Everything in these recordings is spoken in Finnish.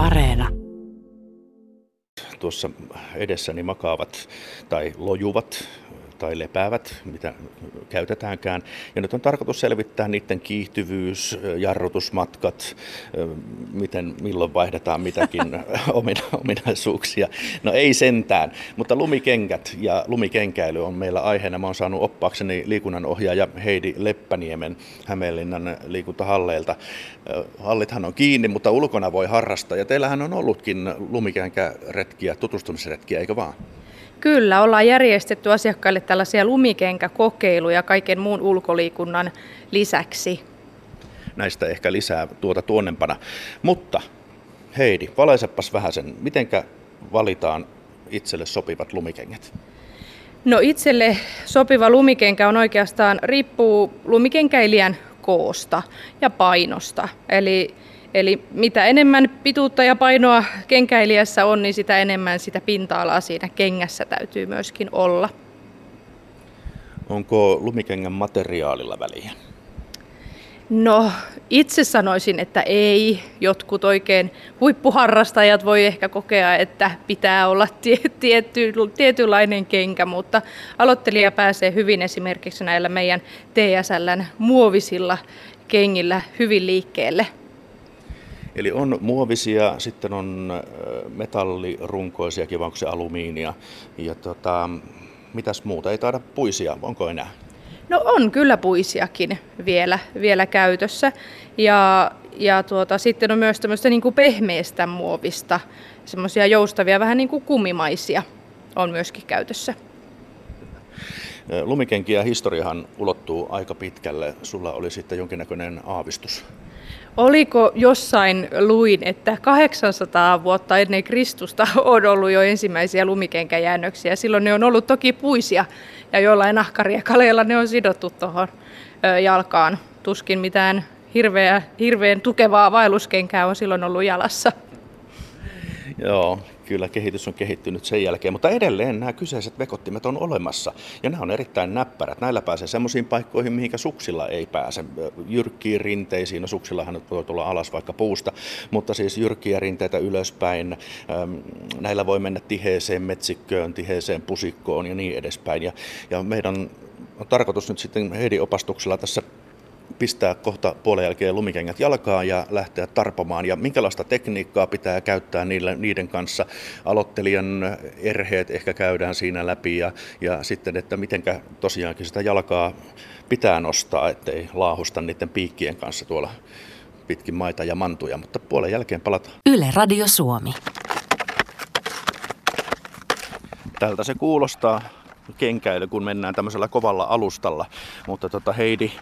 Areena. Tuossa edessäni makaavat tai lojuvat tai lepäävät, mitä käytetäänkään. Ja nyt on tarkoitus selvittää niiden kiihtyvyys, jarrutusmatkat, miten, milloin vaihdetaan mitäkin ominaisuuksia. No ei sentään, mutta lumikengät ja lumikenkäily on meillä aiheena. Mä oon saanut oppaakseni liikunnanohjaaja Heidi Leppäniemen Hämeenlinnan liikuntahalleilta. Hallithan on kiinni, mutta ulkona voi harrastaa. Ja teillähän on ollutkin lumikenkäretkiä, tutustumisretkiä, eikö vaan? Kyllä, ollaan järjestetty asiakkaille tällaisia lumikenkäkokeiluja kaiken muun ulkoliikunnan lisäksi. Näistä ehkä lisää tuota tuonnempana. Mutta Heidi, valaisepas vähän sen, mitenkä valitaan itselle sopivat lumikengät? No itselle sopiva lumikenkä on oikeastaan, riippuu lumikenkäilijän koosta ja painosta. Eli Eli mitä enemmän pituutta ja painoa kenkäilijässä on, niin sitä enemmän sitä pinta-alaa siinä kengässä täytyy myöskin olla. Onko lumikengän materiaalilla väliä? No, itse sanoisin, että ei. Jotkut oikein huippuharrastajat voi ehkä kokea, että pitää olla tietty, tietynlainen kenkä, mutta aloittelija pääsee hyvin esimerkiksi näillä meidän TSLn muovisilla kengillä hyvin liikkeelle. Eli on muovisia, sitten on metallirunkoisia, kiva alumiinia ja tota, mitäs muuta, ei taida puisia, onko enää? No on kyllä puisiakin vielä, vielä käytössä ja, ja tuota, sitten on myös tämmöistä niin kuin pehmeästä muovista, semmoisia joustavia, vähän niin kuin kumimaisia on myöskin käytössä. Lumikenkiä historiahan ulottuu aika pitkälle. Sulla oli sitten jonkinnäköinen aavistus. Oliko jossain luin, että 800 vuotta ennen Kristusta on ollut jo ensimmäisiä lumikenkäjäännöksiä. Silloin ne on ollut toki puisia ja jollain nahkariekaleilla ne on sidottu tuohon jalkaan. Tuskin mitään hirveä, hirveän tukevaa vaelluskenkää on silloin ollut jalassa. Joo, kyllä kehitys on kehittynyt sen jälkeen, mutta edelleen nämä kyseiset vekottimet on olemassa ja nämä on erittäin näppärät. Näillä pääsee semmoisiin paikkoihin, mihinkä suksilla ei pääse. Jyrkkiin rinteisiin, no suksillahan voi tulla alas vaikka puusta, mutta siis jyrkkiä rinteitä ylöspäin. Näillä voi mennä tiheeseen metsikköön, tiheeseen pusikkoon ja niin edespäin. Ja, ja meidän on tarkoitus nyt sitten Heidi opastuksella tässä pistää kohta puolen jälkeen lumikengät jalkaan ja lähteä tarpomaan. Ja minkälaista tekniikkaa pitää käyttää niille, niiden kanssa. Aloittelijan erheet ehkä käydään siinä läpi ja, ja sitten, että mitenkä tosiaankin sitä jalkaa pitää nostaa, ettei laahusta niiden piikkien kanssa tuolla pitkin maita ja mantuja, mutta puolen jälkeen palataan. Yle Radio Suomi. Tältä se kuulostaa kenkäily, kun mennään tämmöisellä kovalla alustalla. Mutta tota Heidi,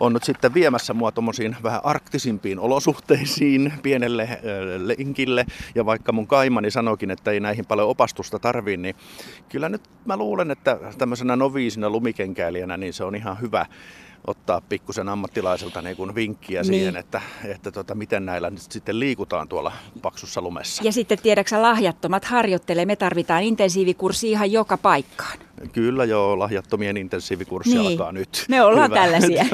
on nyt sitten viemässä mua tuommoisiin vähän arktisimpiin olosuhteisiin, pienelle äh, lenkille. Ja vaikka mun kaimani sanoikin, että ei näihin paljon opastusta tarvii, niin kyllä nyt mä luulen, että tämmöisenä noviisina lumikenkäilijänä, niin se on ihan hyvä ottaa pikkusen ammattilaiselta niin kuin vinkkiä niin. siihen, että, että tota, miten näillä nyt sitten liikutaan tuolla paksussa lumessa. Ja sitten tiedäksä lahjattomat harjoittelee, me tarvitaan intensiivikurssi ihan joka paikkaan. Kyllä joo, lahjattomien intensiivikurssi niin. alkaa nyt. Me ollaan Hyvä. tällaisia.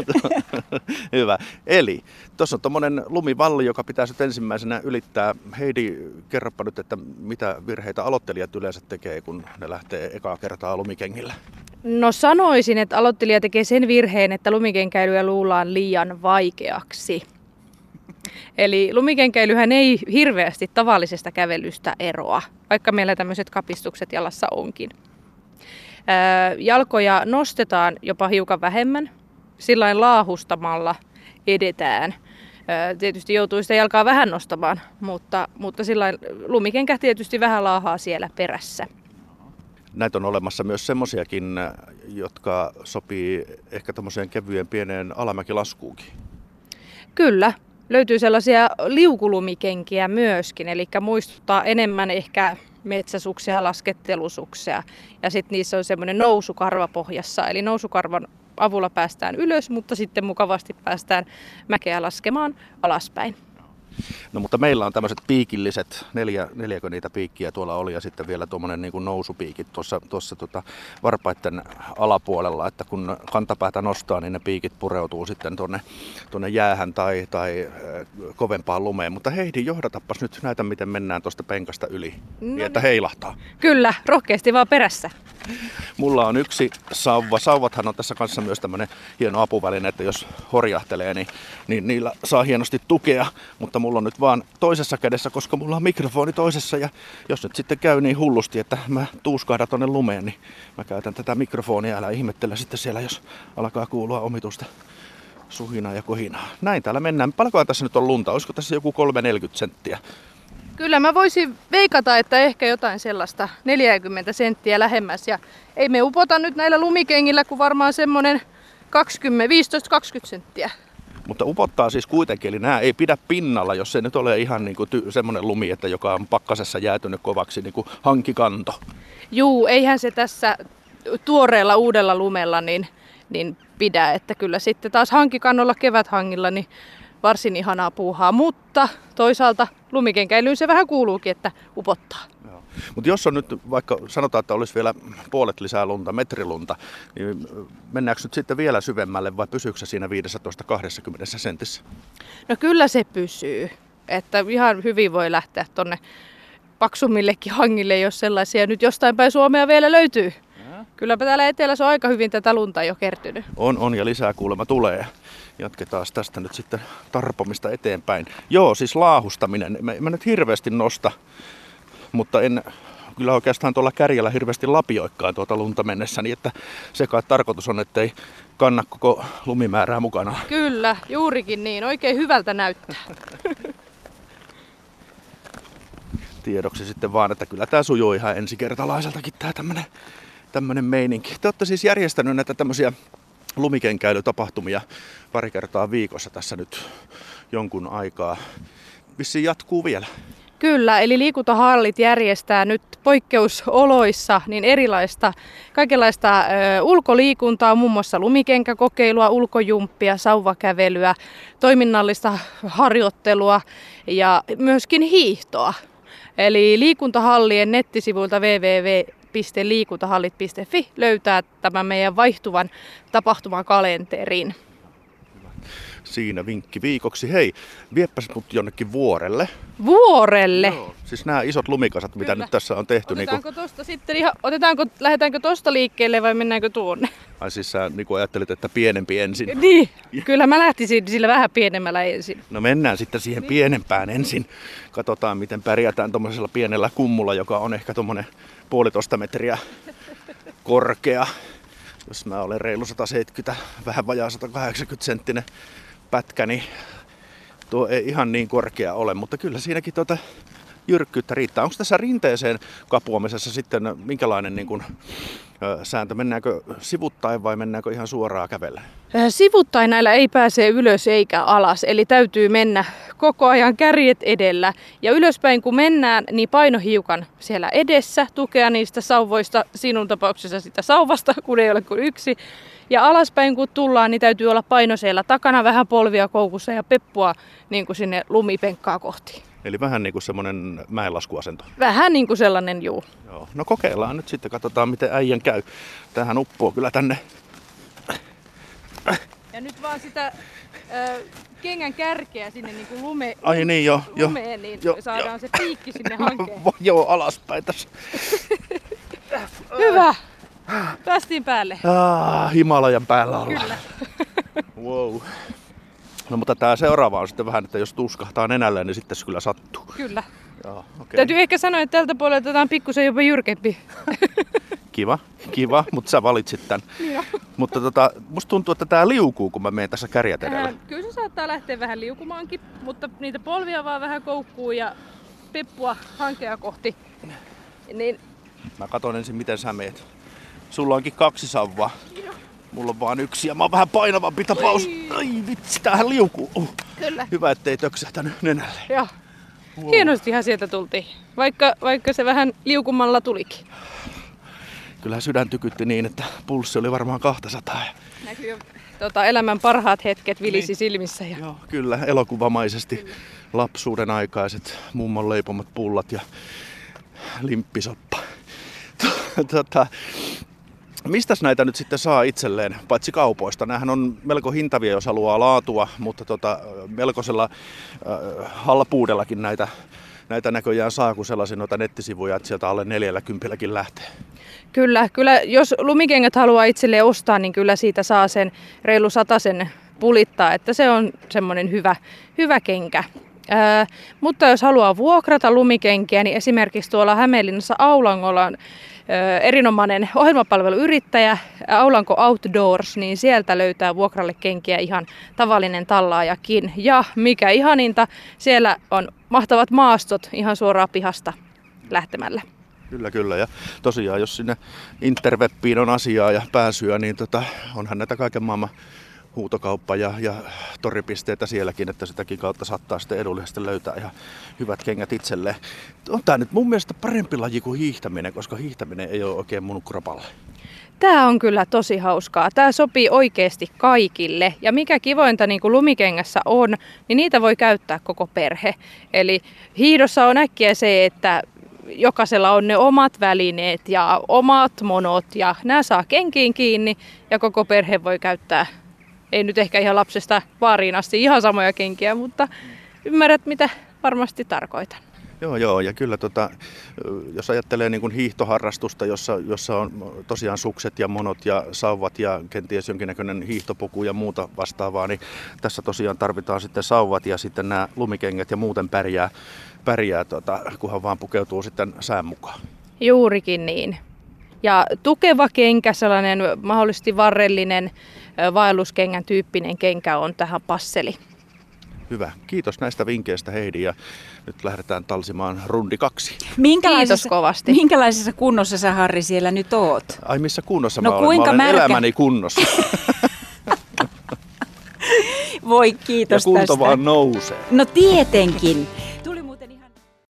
Hyvä. Eli tuossa on tuommoinen lumivalli, joka pitäisi nyt ensimmäisenä ylittää. Heidi, kerropa nyt, että mitä virheitä aloittelijat yleensä tekee, kun ne lähtee ekaa kertaa lumikengillä? No sanoisin, että aloittelija tekee sen virheen, että lumikenkäilyä luullaan liian vaikeaksi. Eli lumikenkäilyhän ei hirveästi tavallisesta kävelystä eroa, vaikka meillä tämmöiset kapistukset jalassa onkin. Jalkoja nostetaan jopa hiukan vähemmän, sillä laahustamalla edetään. Tietysti joutuu sitä jalkaa vähän nostamaan, mutta, mutta sillä lumikenkä tietysti vähän laahaa siellä perässä. Näitä on olemassa myös semmoisiakin, jotka sopii ehkä tämmöiseen kevyen pieneen alamäkilaskuunkin. Kyllä, löytyy sellaisia liukulumikenkiä myöskin, eli muistuttaa enemmän ehkä metsäsuksia, laskettelusuksia. Ja sitten niissä on semmoinen nousukarva pohjassa, eli nousukarvan avulla päästään ylös, mutta sitten mukavasti päästään mäkeä laskemaan alaspäin. No mutta meillä on tämmöiset piikilliset, neljä, neljäkö niitä piikkiä tuolla oli ja sitten vielä tuommoinen niin nousupiikit tuossa, tuossa tota varpaiden alapuolella, että kun kantapäätä nostaa, niin ne piikit pureutuu sitten tuonne, tuonne jäähän tai, tai äh, kovempaan lumeen. Mutta Heidi, johdatappas nyt näitä, miten mennään tuosta penkasta yli, no niin, että heilahtaa. Kyllä, rohkeasti vaan perässä. Mulla on yksi sauva. Sauvathan on tässä kanssa myös tämmöinen hieno apuväline, että jos horjahtelee, niin, niin niillä saa hienosti tukea. Mutta mulla on nyt vaan toisessa kädessä, koska mulla on mikrofoni toisessa. Ja jos nyt sitten käy niin hullusti, että mä tuuskahdan tonne lumeen, niin mä käytän tätä mikrofonia. Älä ihmettele sitten siellä, jos alkaa kuulua omitusta suhinaa ja kohinaa. Näin täällä mennään. Paljonkohan tässä nyt on lunta? Olisiko tässä joku 3-40 senttiä? Kyllä mä voisin veikata, että ehkä jotain sellaista 40 senttiä lähemmäs. Ja ei me upota nyt näillä lumikengillä, kuin varmaan semmonen 15-20 senttiä. Mutta upottaa siis kuitenkin, eli nämä ei pidä pinnalla, jos se nyt ole ihan niin kuin ty- semmoinen lumi, että joka on pakkasessa jäätynyt kovaksi niin kuin hankikanto. Juu, eihän se tässä tuoreella uudella lumella niin, niin pidä, että kyllä sitten taas hankikannolla keväthangilla niin varsin ihanaa puuhaa, mutta toisaalta lumikenkäilyyn se vähän kuuluukin, että upottaa. Mutta jos on nyt vaikka sanotaan, että olisi vielä puolet lisää lunta, metrilunta, niin mennäänkö nyt sitten vielä syvemmälle vai pysyykö se siinä 15-20 sentissä? No kyllä se pysyy. Että ihan hyvin voi lähteä tonne paksummillekin hangille, jos sellaisia nyt jostain päin Suomea vielä löytyy. Kylläpä täällä etelässä on aika hyvin tätä lunta jo kertynyt. On, on ja lisää kuulemma tulee. Jatketaan tästä nyt sitten tarpomista eteenpäin. Joo, siis laahustaminen. Mä, mä nyt hirveästi nosta, mutta en kyllä oikeastaan tuolla kärjellä hirveästi lapioikkaan tuota lunta mennessä, niin että se kai tarkoitus on, että ei kanna koko lumimäärää mukana. Kyllä, juurikin niin. Oikein hyvältä näyttää. Tiedoksi sitten vaan, että kyllä tämä sujuu ihan ensikertalaiseltakin tämä tämmönen, tämmönen meininki. Te olette siis järjestänyt näitä tämmöisiä lumikenkäilytapahtumia pari kertaa viikossa tässä nyt jonkun aikaa. Vissiin jatkuu vielä. Kyllä, eli liikuntahallit järjestää nyt poikkeusoloissa niin erilaista, kaikenlaista ö, ulkoliikuntaa, muun muassa lumikenkäkokeilua, ulkojumppia, sauvakävelyä, toiminnallista harjoittelua ja myöskin hiihtoa. Eli liikuntahallien nettisivuilta www.liikuntahallit.fi löytää tämän meidän vaihtuvan tapahtumakalenterin siinä vinkki viikoksi. Hei, vieppäs mut jonnekin vuorelle. Vuorelle? Joo, siis nämä isot lumikasat, mitä Kyllä. nyt tässä on tehty. Otetaanko niin tosta sitten ihan, otetaanko, lähdetäänkö tosta liikkeelle vai mennäänkö tuonne? Ai siis sä niin ajattelit, että pienempi ensin. Niin, kyllä mä lähtisin sillä vähän pienemmällä ensin. No mennään sitten siihen niin. pienempään ensin. Katsotaan, miten pärjätään tuommoisella pienellä kummulla, joka on ehkä tuommoinen puolitoista metriä korkea. Jos mä olen reilu 170, vähän vajaa 180 senttinen pätkä, niin tuo ei ihan niin korkea ole, mutta kyllä siinäkin tuota jyrkkyyttä riittää. Onko tässä rinteeseen kapuamisessa sitten minkälainen niin kuin, sääntö? Mennäänkö sivuttain vai mennäänkö ihan suoraan kävellä? Sivuttain näillä ei pääse ylös eikä alas, eli täytyy mennä koko ajan kärjet edellä. Ja ylöspäin kun mennään, niin paino hiukan siellä edessä, tukea niistä sauvoista, sinun tapauksessa sitä sauvasta, kun ei ole kuin yksi. Ja alaspäin kun tullaan, niin täytyy olla paino siellä takana, vähän polvia koukussa ja peppua niin kuin sinne lumipenkkaa kohti. Eli vähän niin kuin semmoinen mäenlaskuasento. Vähän niin kuin sellainen, juu. Joo. No kokeillaan nyt sitten, katsotaan miten äijän käy. Tähän uppoo kyllä tänne. Ja nyt vaan sitä äh, kengän kärkeä sinne niin kuin lume, Ai niin, jo, lumeen, jo, niin jo, saadaan jo. se piikki sinne hankeen. joo, alaspäin tässä. Hyvä. Päästiin päälle. Ah, Himalajan päällä ollaan. Kyllä. wow. No mutta tämä seuraava on sitten vähän, että jos tuskahtaa nenälleen, niin sitten se kyllä sattuu. Kyllä. Joo, okay. Täytyy ehkä sanoa, että tältä puolelta tämä on pikkusen jopa jyrkempi. kiva, kiva, mutta sä valitsit tämän. Joo. Mutta tota, musta tuntuu, että tämä liukuu, kun mä menen tässä kärjät edellä. Äh, kyllä se saattaa lähteä vähän liukumaankin, mutta niitä polvia vaan vähän koukkuu ja peppua hankea kohti. Niin... Mä katson ensin, miten sä meet. Sulla onkin kaksi sauvaa. Mulla on vaan yksi ja mä oon vähän painavampi tapaus. Oi. Ai vitsi, tämähän liukuu. Uh. Kyllä. Hyvä, ettei töksähtänyt nenälle. Joo. Wow. Hienostihan sieltä tultiin, vaikka, vaikka se vähän liukumalla tulikin. Kyllä sydän tykytti niin, että pulssi oli varmaan 200. Näkyy tota, elämän parhaat hetket vilisi niin. silmissä. Ja... Joo, kyllä, elokuvamaisesti. Kyllä. lapsuuden aikaiset mummon leipomat pullat ja limppisoppa. tota, Mistäs näitä nyt sitten saa itselleen, paitsi kaupoista? Nämähän on melko hintavia, jos haluaa laatua, mutta tota, melkoisella äh, halpuudellakin näitä, näitä näköjään saa, kun sellaisia noita nettisivuja, että sieltä alle 40 lähtee. Kyllä, kyllä jos lumikengät haluaa itselleen ostaa, niin kyllä siitä saa sen reilu sen pulittaa, että se on semmoinen hyvä, hyvä kenkä. Ää, mutta jos haluaa vuokrata lumikenkiä, niin esimerkiksi tuolla Hämeenlinnassa Aulangolla on erinomainen ohjelmapalveluyrittäjä Aulanko Outdoors, niin sieltä löytää vuokralle kenkiä ihan tavallinen tallaajakin. Ja mikä ihaninta, siellä on mahtavat maastot ihan suoraan pihasta lähtemällä. Kyllä, kyllä. Ja tosiaan, jos sinne interwebbiin on asiaa ja pääsyä, niin tota, onhan näitä kaiken maailman huutokauppa ja, ja toripisteitä sielläkin, että sitäkin kautta saattaa sitten edullisesti löytää ihan hyvät kengät itselleen. On tämä nyt mun mielestä parempi laji kuin hiihtäminen, koska hiihtäminen ei ole oikein mun kropalle. Tämä on kyllä tosi hauskaa. Tämä sopii oikeasti kaikille. Ja mikä kivointa niin kuin lumikengässä on, niin niitä voi käyttää koko perhe. Eli hiidossa on äkkiä se, että jokaisella on ne omat välineet ja omat monot ja nämä saa kenkiin kiinni ja koko perhe voi käyttää, ei nyt ehkä ihan lapsesta vaariin asti ihan samoja kenkiä, mutta ymmärrät mitä varmasti tarkoitan. Joo, joo, ja kyllä tota, jos ajattelee niin kuin hiihtoharrastusta, jossa, jossa on tosiaan sukset ja monot ja sauvat ja kenties jonkinnäköinen hiihtopuku ja muuta vastaavaa, niin tässä tosiaan tarvitaan sitten sauvat ja sitten nämä lumikengät ja muuten pärjää, pärjää tota, kunhan vaan pukeutuu sitten sään mukaan. Juurikin niin. Ja tukeva kenkä, sellainen mahdollisesti varrellinen vaelluskengän tyyppinen kenkä on tähän passeli. Hyvä. Kiitos näistä vinkkeistä Heidi ja nyt lähdetään talsimaan rundi kaksi. Kiitos kovasti. Minkälaisessa kunnossa sä Harri siellä nyt oot? Ai missä kunnossa no, mä olen? Kuinka mä olen märkä... elämäni kunnossa. Voi kiitos ja kunto tästä. vaan nousee. No tietenkin.